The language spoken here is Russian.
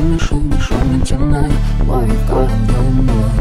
шумно, шумно, шумно, темно Мои в